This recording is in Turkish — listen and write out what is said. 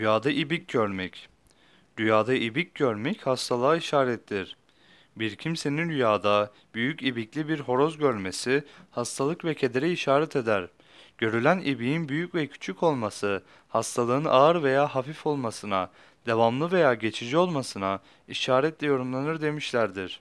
Rüyada ibik görmek. Rüyada ibik görmek hastalığa işarettir. Bir kimsenin rüyada büyük ibikli bir horoz görmesi hastalık ve kedere işaret eder. Görülen ibiğin büyük ve küçük olması, hastalığın ağır veya hafif olmasına, devamlı veya geçici olmasına işaretle yorumlanır demişlerdir.